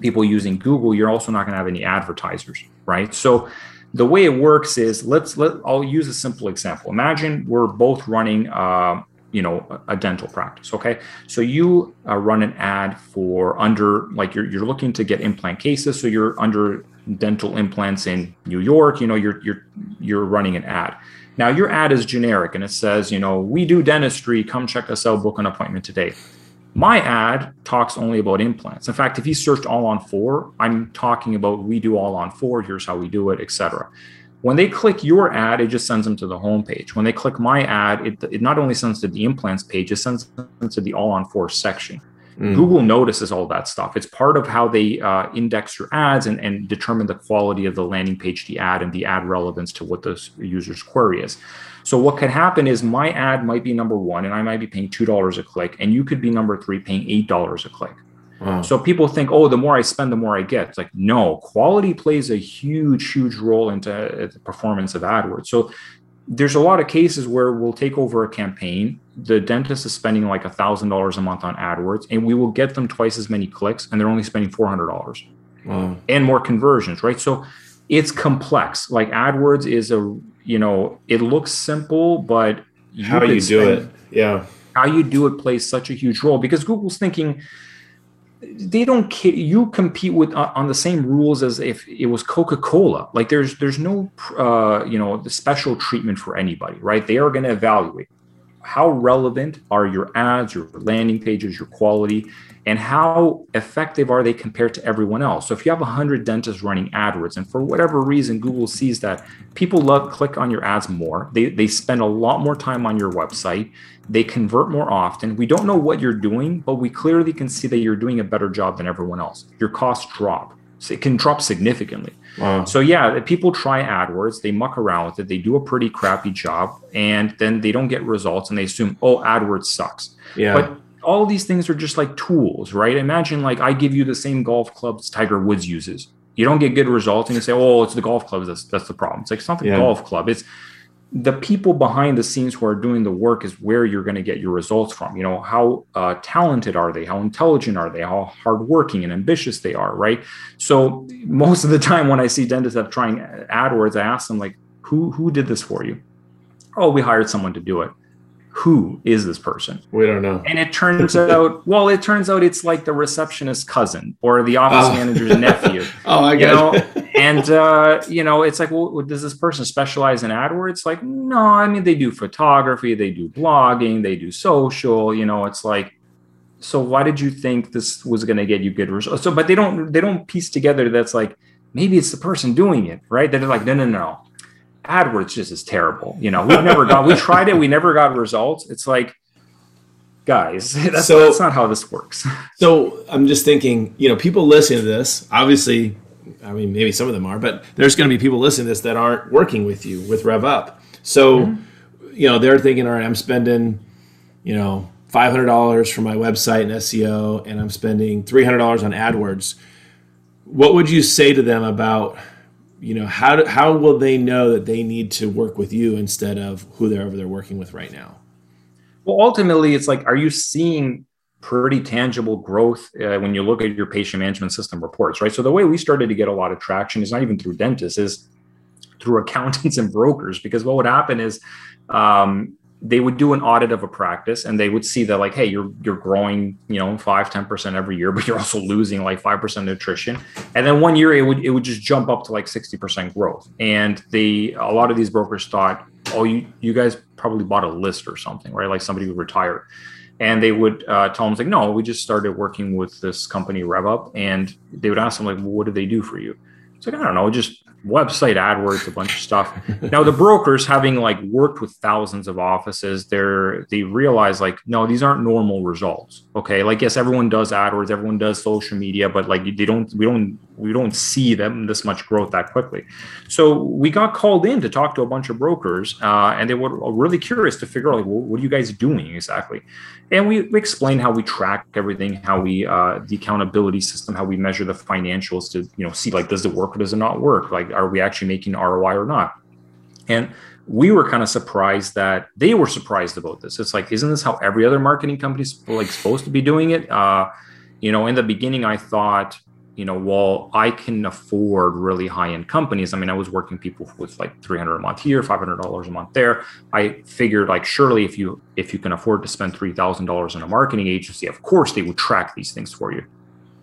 people using google you're also not going to have any advertisers right? So the way it works is let's let i'll use a simple example. Imagine we're both running uh, you know a dental practice okay? So you uh, run an ad for under like you're, you're looking to get implant cases so you're under dental implants in new york you know you're you're you're running an ad. Now your ad is generic and it says you know we do dentistry come check us out book an appointment today my ad talks only about implants in fact if you searched all on four i'm talking about we do all on four here's how we do it etc when they click your ad, it just sends them to the home page. When they click my ad, it, it not only sends to the implants page, it sends them to the all on four section. Mm. Google notices all that stuff. It's part of how they uh, index your ads and, and determine the quality of the landing page, the ad, and the ad relevance to what the user's query is. So what could happen is my ad might be number one, and I might be paying two dollars a click, and you could be number three, paying eight dollars a click. Wow. So people think, oh, the more I spend, the more I get. It's like, no, quality plays a huge, huge role into uh, the performance of AdWords. So there's a lot of cases where we'll take over a campaign. The dentist is spending like a thousand dollars a month on AdWords, and we will get them twice as many clicks, and they're only spending four hundred dollars wow. and more conversions, right? So it's complex. Like AdWords is a, you know, it looks simple, but you how you do it, yeah, how you do it plays such a huge role because Google's thinking they don't care. You compete with uh, on the same rules as if it was Coca Cola. Like there's there's no uh, you know the special treatment for anybody, right? They are going to evaluate how relevant are your ads, your landing pages, your quality, and how effective are they compared to everyone else. So if you have 100 dentists running AdWords, and for whatever reason Google sees that people love click on your ads more, they they spend a lot more time on your website they convert more often. We don't know what you're doing, but we clearly can see that you're doing a better job than everyone else. Your costs drop. So it can drop significantly. Wow. So yeah, people try AdWords, they muck around with it, they do a pretty crappy job, and then they don't get results, and they assume, oh, AdWords sucks. Yeah. But all these things are just like tools, right? Imagine like I give you the same golf clubs Tiger Woods uses. You don't get good results, and you say, oh, it's the golf clubs that's that's the problem. It's like it's not the yeah. golf club. It's the people behind the scenes who are doing the work is where you're going to get your results from you know how uh, talented are they how intelligent are they how hardworking and ambitious they are right so most of the time when i see dentists that trying adwords i ask them like who who did this for you oh we hired someone to do it who is this person? We don't know. And it turns out, well, it turns out it's like the receptionist's cousin or the office oh. manager's nephew. oh, I get know? it. and uh, you know, it's like, well, does this person specialize in AdWords? Like, no, I mean, they do photography, they do blogging, they do social. You know, it's like, so why did you think this was going to get you good results? So, but they don't, they don't piece together. That's like maybe it's the person doing it, right? They're like, no, no, no AdWords just is terrible. You know, we've never got, we tried it, we never got results. It's like, guys, that's, so, that's not how this works. So I'm just thinking, you know, people listening to this, obviously, I mean, maybe some of them are, but there's going to be people listening to this that aren't working with you with RevUp. So, mm-hmm. you know, they're thinking, all right, I'm spending, you know, $500 for my website and SEO, and I'm spending $300 on AdWords. What would you say to them about you know how do, how will they know that they need to work with you instead of whoever they're working with right now? Well ultimately it's like are you seeing pretty tangible growth uh, when you look at your patient management system reports right? So the way we started to get a lot of traction is not even through dentists is through accountants and brokers because what would happen is um, they would do an audit of a practice and they would see that like hey you're you're growing you know 5 10% every year but you're also losing like 5% attrition. And then one year it would it would just jump up to like 60% growth. And they a lot of these brokers thought oh you you guys probably bought a list or something right? Like somebody would retire. And they would uh, tell them like no we just started working with this company revup and they would ask them like well, what do they do for you? It's like i don't know just website AdWords, a bunch of stuff. now the brokers, having like worked with thousands of offices, they're they realize like, no, these aren't normal results. Okay, like yes, everyone does AdWords, everyone does social media, but like they don't, we don't, we don't see them this much growth that quickly. So we got called in to talk to a bunch of brokers, uh, and they were really curious to figure out like, well, what are you guys doing exactly? And we, we explain how we track everything, how we uh, the accountability system, how we measure the financials to you know see like does it work or does it not work? Like are we actually making ROI or not? And we were kind of surprised that they were surprised about this. It's like, isn't this how every other marketing company is like supposed to be doing it? Uh, you know, in the beginning, I thought you know, while I can afford really high end companies, I mean, I was working people with like 300 a month here, $500 a month there. I figured like, surely if you, if you can afford to spend $3,000 in a marketing agency, of course they would track these things for you.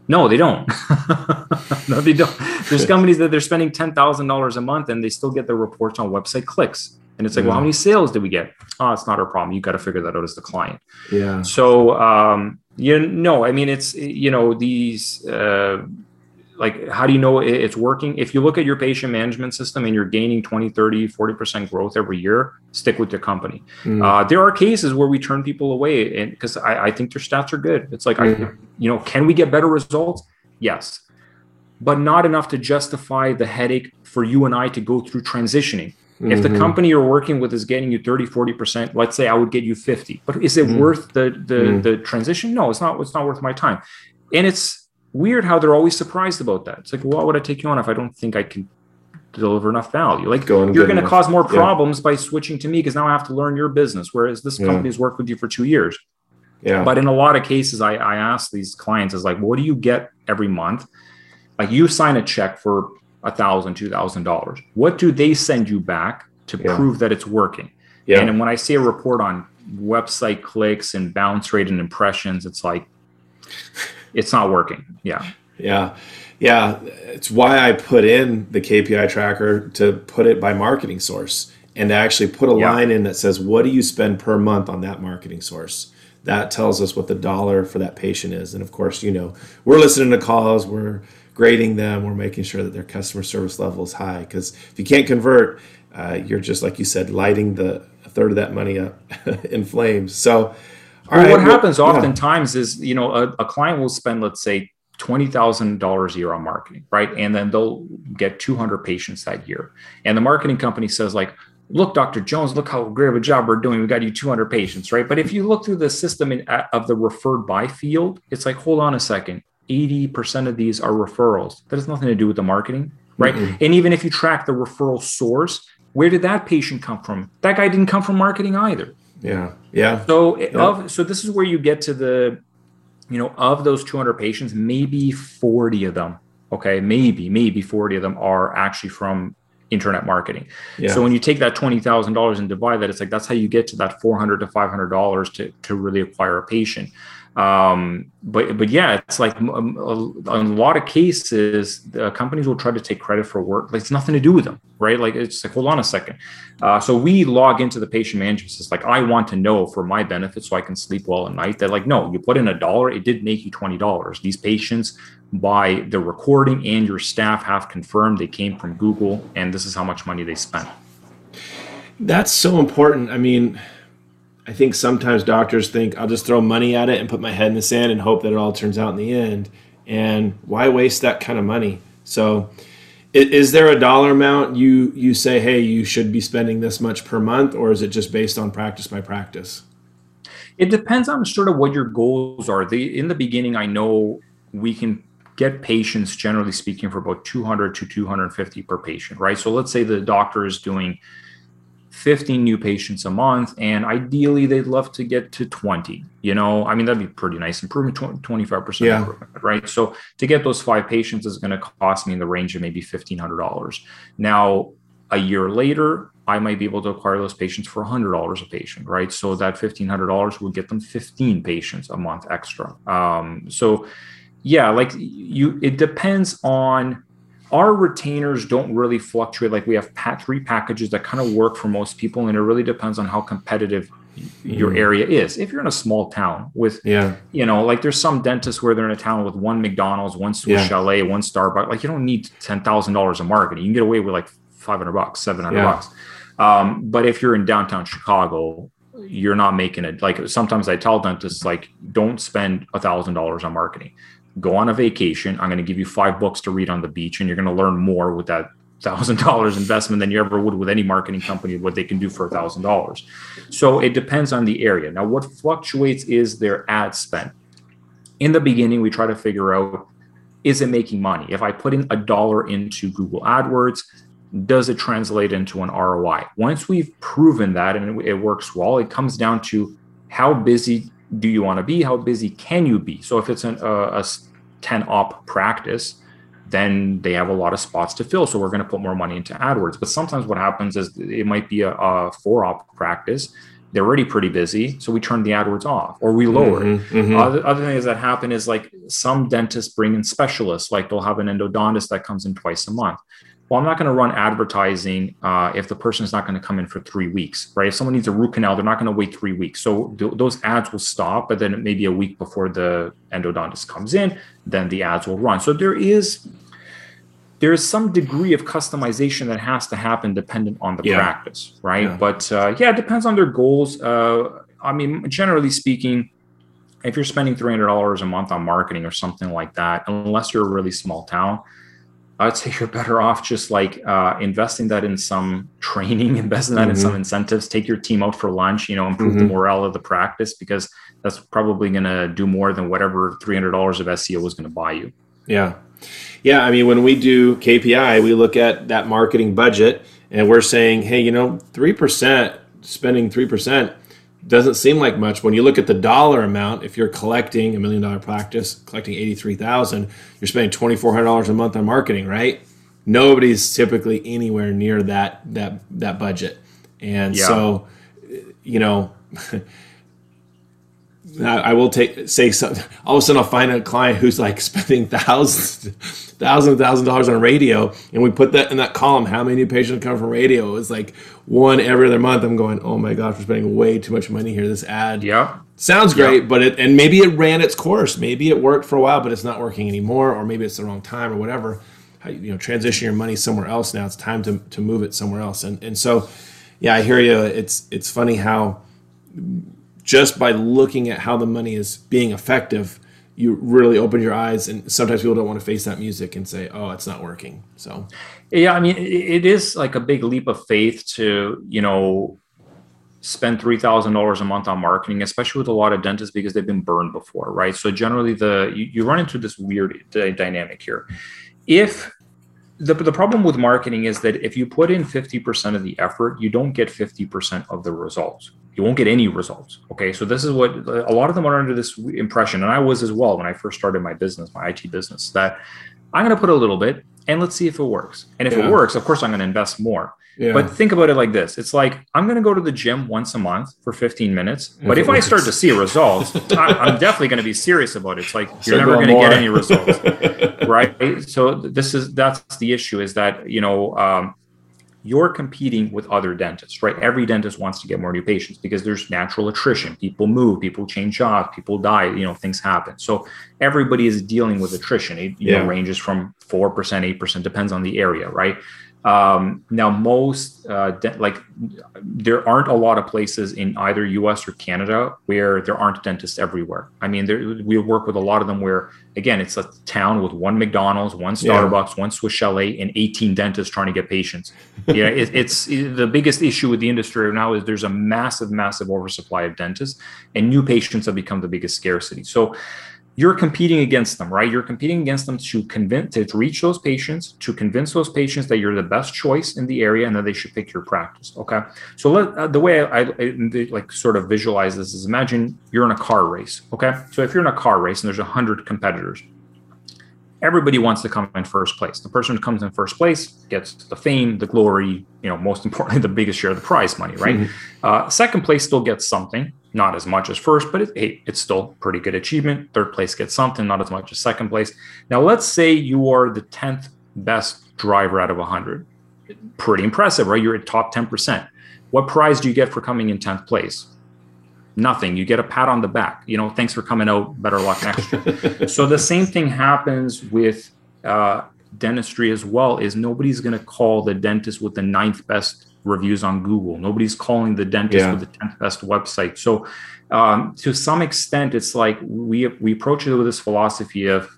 No, they don't. no, they don't. There's companies that they're spending $10,000 a month and they still get their reports on website clicks. And it's like, well, how many sales did we get? Oh, it's not our problem. You got to figure that out as the client. Yeah. So, um, you know, I mean, it's, you know, these, uh, like how do you know it's working? If you look at your patient management system and you're gaining 20 30 40% growth every year stick with your company. Mm. uh, there are cases where we turn people away and because I, I, think their stats are good. It's like mm. I, you know can we get better results? Yes. But not enough to justify the headache for you and i to go through transitioning mm-hmm. if the mm-hmm. company you're working with is getting you 30 40% let's say i would get you 50 but is it mm. worth the the, mm. the transition no it's not it's not worth my time and it's weird how they're always surprised about that. It's like, why would I take you on if I don't think I can deliver enough value? Like, going you're going to cause more problems yeah. by switching to me because now I have to learn your business. Whereas this yeah. company's worked with you for two years. Yeah. But in a lot of cases, I, I ask these clients, is like, what do you get every month? Like, you sign a check for a thousand, two thousand dollars. What do they send you back to yeah. prove that it's working? Yeah. And when I see a report on website clicks and bounce rate and impressions, it's like it's not working. Yeah. Yeah. Yeah. It's why I put in the KPI tracker to put it by marketing source and to actually put a yeah. line in that says, what do you spend per month on that marketing source? That tells us what the dollar for that patient is. And of course, you know, we're listening to calls, we're grading them, we're making sure that their customer service level is high. Because if you can't convert, uh, you're just like you said, lighting the a third of that money up in flames. So, all well, right. What well, happens yeah. oftentimes is, you know, a, a client will spend, let's say, twenty thousand dollars a year on marketing, right? And then they'll get two hundred patients that year, and the marketing company says, like, look, Dr. Jones, look how great of a job we're doing. We got you 200 patients, right? But if you look through the system in, of the referred by field, it's like, hold on a second, 80% of these are referrals. That has nothing to do with the marketing, right? Mm-hmm. And even if you track the referral source, where did that patient come from? That guy didn't come from marketing either. Yeah. Yeah. So yeah. of so this is where you get to the, you know, of those 200 patients, maybe 40 of them, okay, maybe maybe 40 of them are actually from internet marketing. Yeah. So when you take that twenty thousand dollars and divide that, it's like that's how you get to that four hundred to five hundred dollars to to really acquire a patient um, but but yeah, it's like a, in a lot of cases, companies will try to take credit for work. Like it's nothing to do with them, right? Like it's like hold on a second. Uh, so we log into the patient management system. Like I want to know for my benefit, so I can sleep well at night. That like no, you put in a dollar, it did make you twenty dollars. These patients by the recording and your staff have confirmed they came from Google, and this is how much money they spent. That's so important. I mean I think sometimes doctors think I'll just throw money at it and put my head in the sand and hope that it all turns out in the end. And why waste that kind of money? So, is there a dollar amount you you say, hey, you should be spending this much per month, or is it just based on practice by practice? It depends on sort of what your goals are. The in the beginning, I know we can get patients generally speaking for about 200 to 250 per patient, right? So let's say the doctor is doing 15 new patients a month and ideally they'd love to get to 20 you know? I mean that'd be pretty nice improvement 25% yeah. improvement right? So to get those five patients is going to cost me in the range of maybe $1500 now a year later i might be able to acquire those patients for $100 a patient right? So that $1500 would get them 15 patients a month extra. Um, so yeah like you it depends on our retainers don't really fluctuate like we have three packages that kind of work for most people and it really depends on how competitive your mm. area is. If you're in a small town with, yeah, you know, like there's some dentists where they're in a town with one McDonald's, one Swiss yeah. Chalet, one Starbucks. Like you don't need ten thousand dollars of marketing. You can get away with like five hundred bucks, seven hundred yeah. bucks. Um, but if you're in downtown Chicago, you're not making it. Like sometimes I tell dentists, like, don't spend a thousand dollars on marketing. Go on a vacation. I'm going to give you five books to read on the beach, and you're going to learn more with that thousand dollars investment than you ever would with any marketing company what they can do for a thousand dollars. So it depends on the area. Now what fluctuates is their ad spend. In the beginning we try to figure out is it making money? If i put in a dollar into google adwords does it translate into an roi once we've proven that and it works well it comes down to how busy do you want to be how busy can you be so if it's an, a, a 10 op practice then they have a lot of spots to fill. So we're going to put more money into AdWords. But sometimes what happens is it might be a, a four op practice. They're already pretty busy. So we turn the AdWords off or we lower mm-hmm, it. Mm-hmm. Other, other things that happen is like some dentists bring in specialists, like they'll have an endodontist that comes in twice a month. Well, I'm not going to run advertising uh, if the person is not going to come in for three weeks, right? If someone needs a root canal, they're not going to wait three weeks. So th- those ads will stop, but then maybe a week before the endodontist comes in, then the ads will run. So there is there is some degree of customization that has to happen dependent on the yeah. practice, right? Yeah. But uh, yeah, it depends on their goals. Uh, I mean, generally speaking, if you're spending three hundred dollars a month on marketing or something like that, unless you're a really small town, I'd say you're better off just like uh, investing that in some training, investing that mm-hmm. in some incentives. Take your team out for lunch, you know, improve mm-hmm. the morale of the practice because that's probably going to do more than whatever three hundred dollars of SEO was going to buy you. Yeah. Yeah, I mean, when we do KPI, we look at that marketing budget and we're saying, hey, you know, 3%, spending 3% doesn't seem like much. When you look at the dollar amount, if you're collecting a million dollar practice, collecting 83,000, you're spending $2,400 a month on marketing, right? Nobody's typically anywhere near that, that, that budget. And yeah. so, you know, I will take say something. All of a sudden, I'll find a client who's like spending thousands, thousands, thousand dollars on radio, and we put that in that column. How many new patients come from radio? It's like one every other month. I'm going, oh my gosh, we're spending way too much money here. This ad, yeah, sounds great, yeah. but it and maybe it ran its course. Maybe it worked for a while, but it's not working anymore, or maybe it's the wrong time, or whatever. You know, transition your money somewhere else now. It's time to to move it somewhere else, and and so, yeah, I hear you. It's it's funny how just by looking at how the money is being effective, you really open your eyes. And sometimes people don't want to face that music and say, "Oh, it's not working." So, yeah, I mean, it is like a big leap of faith to you know spend three thousand dollars a month on marketing, especially with a lot of dentists because they've been burned before, right? So generally, the you, you run into this weird dynamic here. If the, the problem with marketing is that if you put in 50% of the effort, you don't get 50% of the results. You won't get any results. Okay. So, this is what a lot of them are under this impression. And I was as well when I first started my business, my IT business, that I'm going to put a little bit and let's see if it works. And if yeah. it works, of course, I'm going to invest more. Yeah. But think about it like this it's like I'm going to go to the gym once a month for 15 minutes. But if, if I start to see results, I'm definitely going to be serious about it. It's like you're never going to get any results. right. So, this is that's the issue is that, you know, um, you're competing with other dentists, right? Every dentist wants to get more new patients because there's natural attrition. People move, people change jobs, people die, you know, things happen. So everybody is dealing with attrition. It yeah. know, ranges from 4%, 8%, depends on the area, right? Um, now, most uh, de- like there aren't a lot of places in either U.S. or Canada where there aren't dentists everywhere. I mean, there, we work with a lot of them where, again, it's a town with one McDonald's, one Starbucks, yeah. one Swiss Chalet, and 18 dentists trying to get patients. Yeah, it, it's it, the biggest issue with the industry right now is there's a massive, massive oversupply of dentists, and new patients have become the biggest scarcity. So you're competing against them, right? You're competing against them to convince to reach those patients, to convince those patients that you're the best choice in the area and that they should pick your practice. Okay, so let, uh, the way I, I, I, like sort of visualize this is imagine you're in a car race. Okay, so if you're in a car race and there's a hundred competitors, everybody wants to come in first place. The person who comes in first place gets the fame, the glory, you know, most importantly, the biggest share of the prize money, right? Mm-hmm. Uh, second place still gets something not as much as first, but it, hey, it's still pretty good achievement. Third place gets something, not as much as second place. Now, let's say you are the 10th best driver out of 100. Pretty impressive, right? You're at top 10%. What prize do you get for coming in 10th place? Nothing. You get a pat on the back. You know, thanks for coming out. Better luck next year. so the same thing happens with uh, dentistry as well. Is nobody's going to call the dentist with the ninth best reviews on Google. Nobody's calling the dentist yeah. with the tenth best website. So um, to some extent, it's like we we approach it with this philosophy of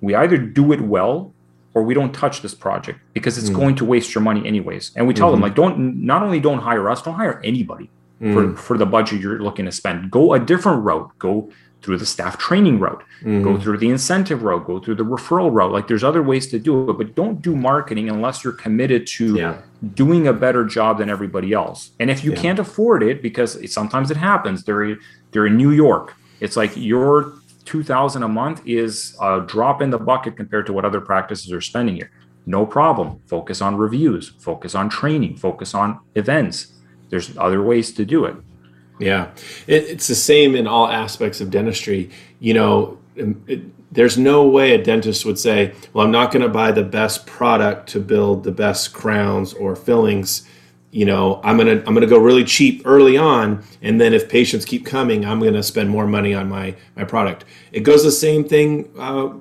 we either do it well or we don't touch this project because it's mm. going to waste your money anyways. And we tell mm-hmm. them like don't not only don't hire us, don't hire anybody mm. for, for the budget you're looking to spend. Go a different route. Go through the staff training route, mm. go through the incentive route, go through the referral route. Like there's other ways to do it, but don't do marketing unless you're committed to yeah. doing a better job than everybody else. And if you yeah. can't afford it, because it, sometimes it happens, they're they're in New York. It's like your 2000 a month is a drop in the bucket compared to what other practices are spending here. No problem. Focus on reviews, focus on training, focus on events. There's other ways to do it. Yeah, it, it's the same in all aspects of dentistry. You know, it, there's no way a dentist would say, "Well, I'm not going to buy the best product to build the best crowns or fillings." You know, I'm gonna I'm gonna go really cheap early on, and then if patients keep coming, I'm gonna spend more money on my my product. It goes the same thing. Uh,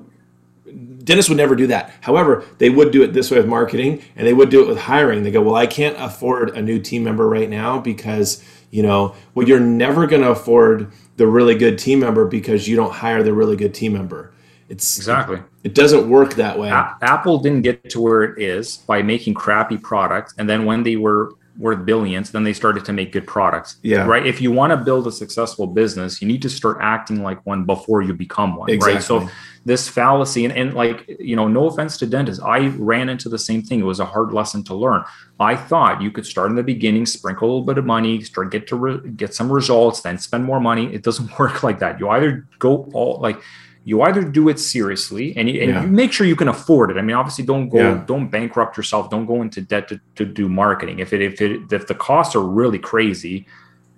dentists would never do that. However, they would do it this way with marketing, and they would do it with hiring. They go, "Well, I can't afford a new team member right now because." You know? Well you're never going to afford the really good team member because you don't hire the really good team member. It's exactly. it doesn't work that way. Apple didn't get to where it is by making crappy products and then when they were worth billions then they started to make good products. Yeah. Right? If you want to build a successful business you need to start acting like one before you become one exactly. right? So this fallacy and, and like you know no offense to dentists i ran into the same thing. It was a hard lesson to learn. I thought you could start in the beginning sprinkle a little bit of money start get to re- get some results then spend more money. It doesn't work like that. You either go all like you either do it seriously and, you, and yeah. you make sure you can afford it. I mean, obviously, don't go, yeah. don't bankrupt yourself. Don't go into debt to, to do marketing. If it, if it, if the costs are really crazy,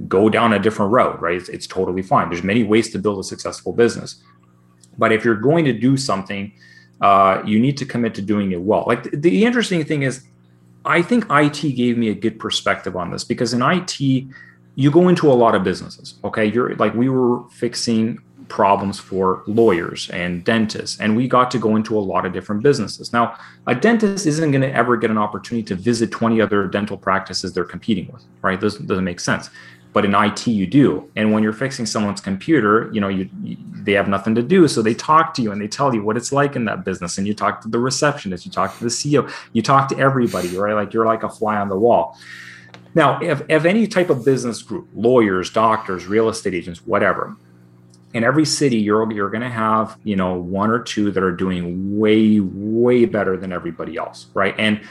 go down a different road. Right? It's, it's totally fine. There's many ways to build a successful business. But if you're going to do something, uh, you need to commit to doing it well. Like the, the interesting thing is, I think IT gave me a good perspective on this because in IT, you go into a lot of businesses. Okay, you're like we were fixing problems for lawyers and dentists and we got to go into a lot of different businesses now a dentist isn't going to ever get an opportunity to visit 20 other dental practices they're competing with right this doesn't make sense but in IT you do. And when you're fixing someone's computer, you know, you, they have nothing to do, so they talk to you and they tell you what it's like in that business. And you talk to the receptionist, you talk to the CEO, you talk to everybody, right? Like you're like a fly on the wall. Now, if, if any type of business group, lawyers, doctors, real estate agents, whatever, in every city you're you're going to have you know one or two that are doing way way better than everybody else right? And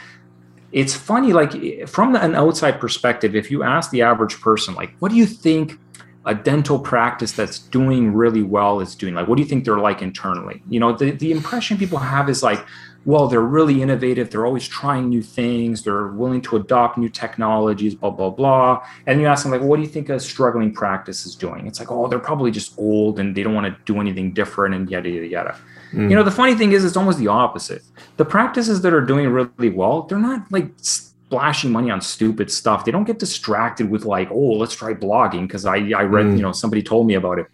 it's funny like from an outside perspective if you ask the average person like what do you think a dental practice that's doing really well is doing? Like what do you think they're like internally? You know the, the impression people have is like well they're really innovative they're always trying new things they're willing to adopt new technologies blah blah blah and you ask them like what do you think a struggling practice is doing it's like oh they're probably just old and they don't want to do anything different and yada yada yada Mm. You know, the funny thing is, it's almost the opposite. The practices that are doing really well, they're not like splashing money on stupid stuff. They don't get distracted with like, oh, let's try blogging because I I read, mm. you know, somebody told me about it.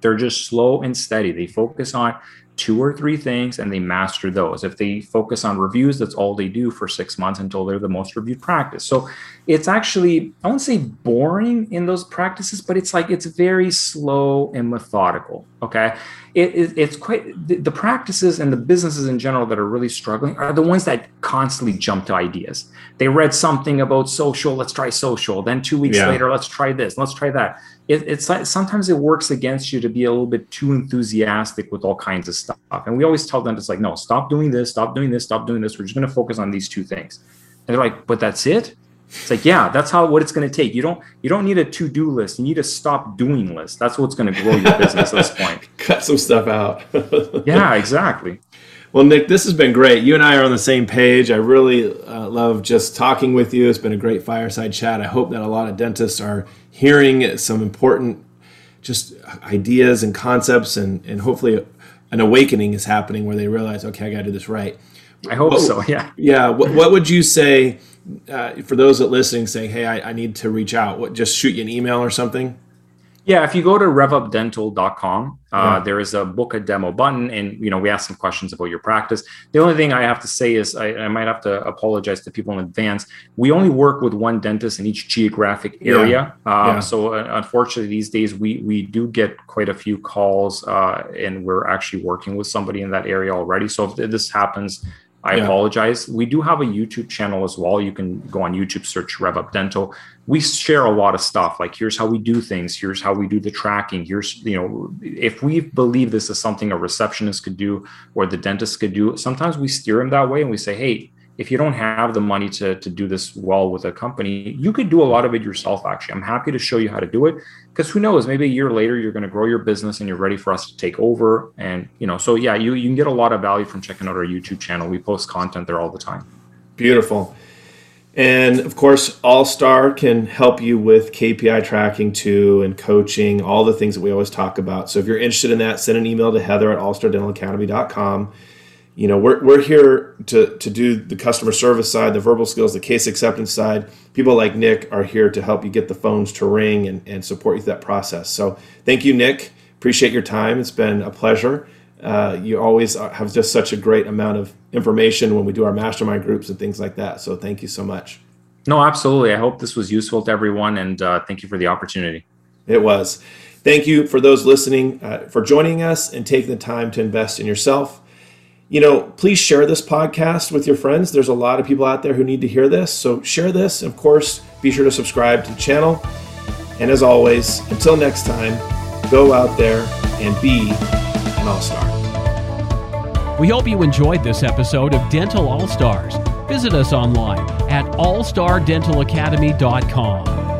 They're just slow and steady. They focus on two or three things and they master those. If they focus on reviews, that's all they do for six months until they're the most reviewed practice. So it's actually, I won't say boring in those practices, but it's like it's very slow and methodical. Okay it, it, it's quite the, the, practices and the businesses in general that are really struggling are the ones that constantly jump to ideas. They read something about social, let's try social. Then two weeks yeah. later, let's try this, let's try that. It, it's like sometimes it works against you to be a little bit too enthusiastic with all kinds of stuff. And we always tell them it's like, no, stop doing this, stop doing this, stop doing this. We're just going to focus on these two things. And they're like, but that's it. It's like, yeah, that's how what it's going to take. You don't you don't need a to-do list. You need a stop doing list. That's what's going to grow your business at this point. Cut some stuff out. yeah, exactly. Well, Nick, this has been great. You and I are on the same page. I really uh, love just talking with you. It's been a great fireside chat. I hope that a lot of dentists are hearing some important just ideas and concepts, and, and hopefully an awakening is happening where they realize, okay, I got to do this right. I hope what, so. Yeah. Yeah. What, what would you say? uh, for those that listening saying, "Hey, I, I, need to reach out," what just shoot you an email or something? Yeah, if you go to revupdental.com, uh, yeah. there is a book a demo button, and you know we ask some questions about your practice. The only thing I have to say is I, I might have to apologize to people in advance. We only work with one dentist in each geographic area, yeah. Um, yeah. so uh, unfortunately these days we we do get quite a few calls, uh, and we're actually working with somebody in that area already. So if this happens I yeah. apologize. We do have a YouTube channel as well. You can go on YouTube, search RevUp Dental. We share a lot of stuff. Like here's how we do things. Here's how we do the tracking. Here's you know if we believe this is something a receptionist could do or the dentist could do. Sometimes we steer them that way and we say, hey, if you don't have the money to, to do this well with a company, you could do a lot of it yourself. Actually, I'm happy to show you how to do it because who knows, maybe a year later you're going to grow your business and you're ready for us to take over. And you know, so yeah, you you can get a lot of value from checking out our YouTube channel. We post content there all the time. Beautiful. And of course, All Star can help you with KPI tracking too and coaching, all the things that we always talk about. So if you're interested in that, send an email to heather at allstardentalacademy.com you know we're, we're here to, to do the customer service side the verbal skills the case acceptance side. People like nick are here to help you get the phones to ring and, and support you through that process. So thank you nick. Appreciate your time. It's been a pleasure. Uh, you always have just such a great amount of information when we do our mastermind groups and things like that. So thank you so much. No absolutely. I hope this was useful to everyone and uh, thank you for the opportunity. It was. Thank you for those listening uh, for joining us and taking the time to invest in yourself you know, please share this podcast with your friends. There's a lot of people out there who need to hear this. So share this. Of course, be sure to subscribe to the channel. And as always, until next time, go out there and be an all star. We hope you enjoyed this episode of Dental All Stars. Visit us online at allstardentalacademy.com.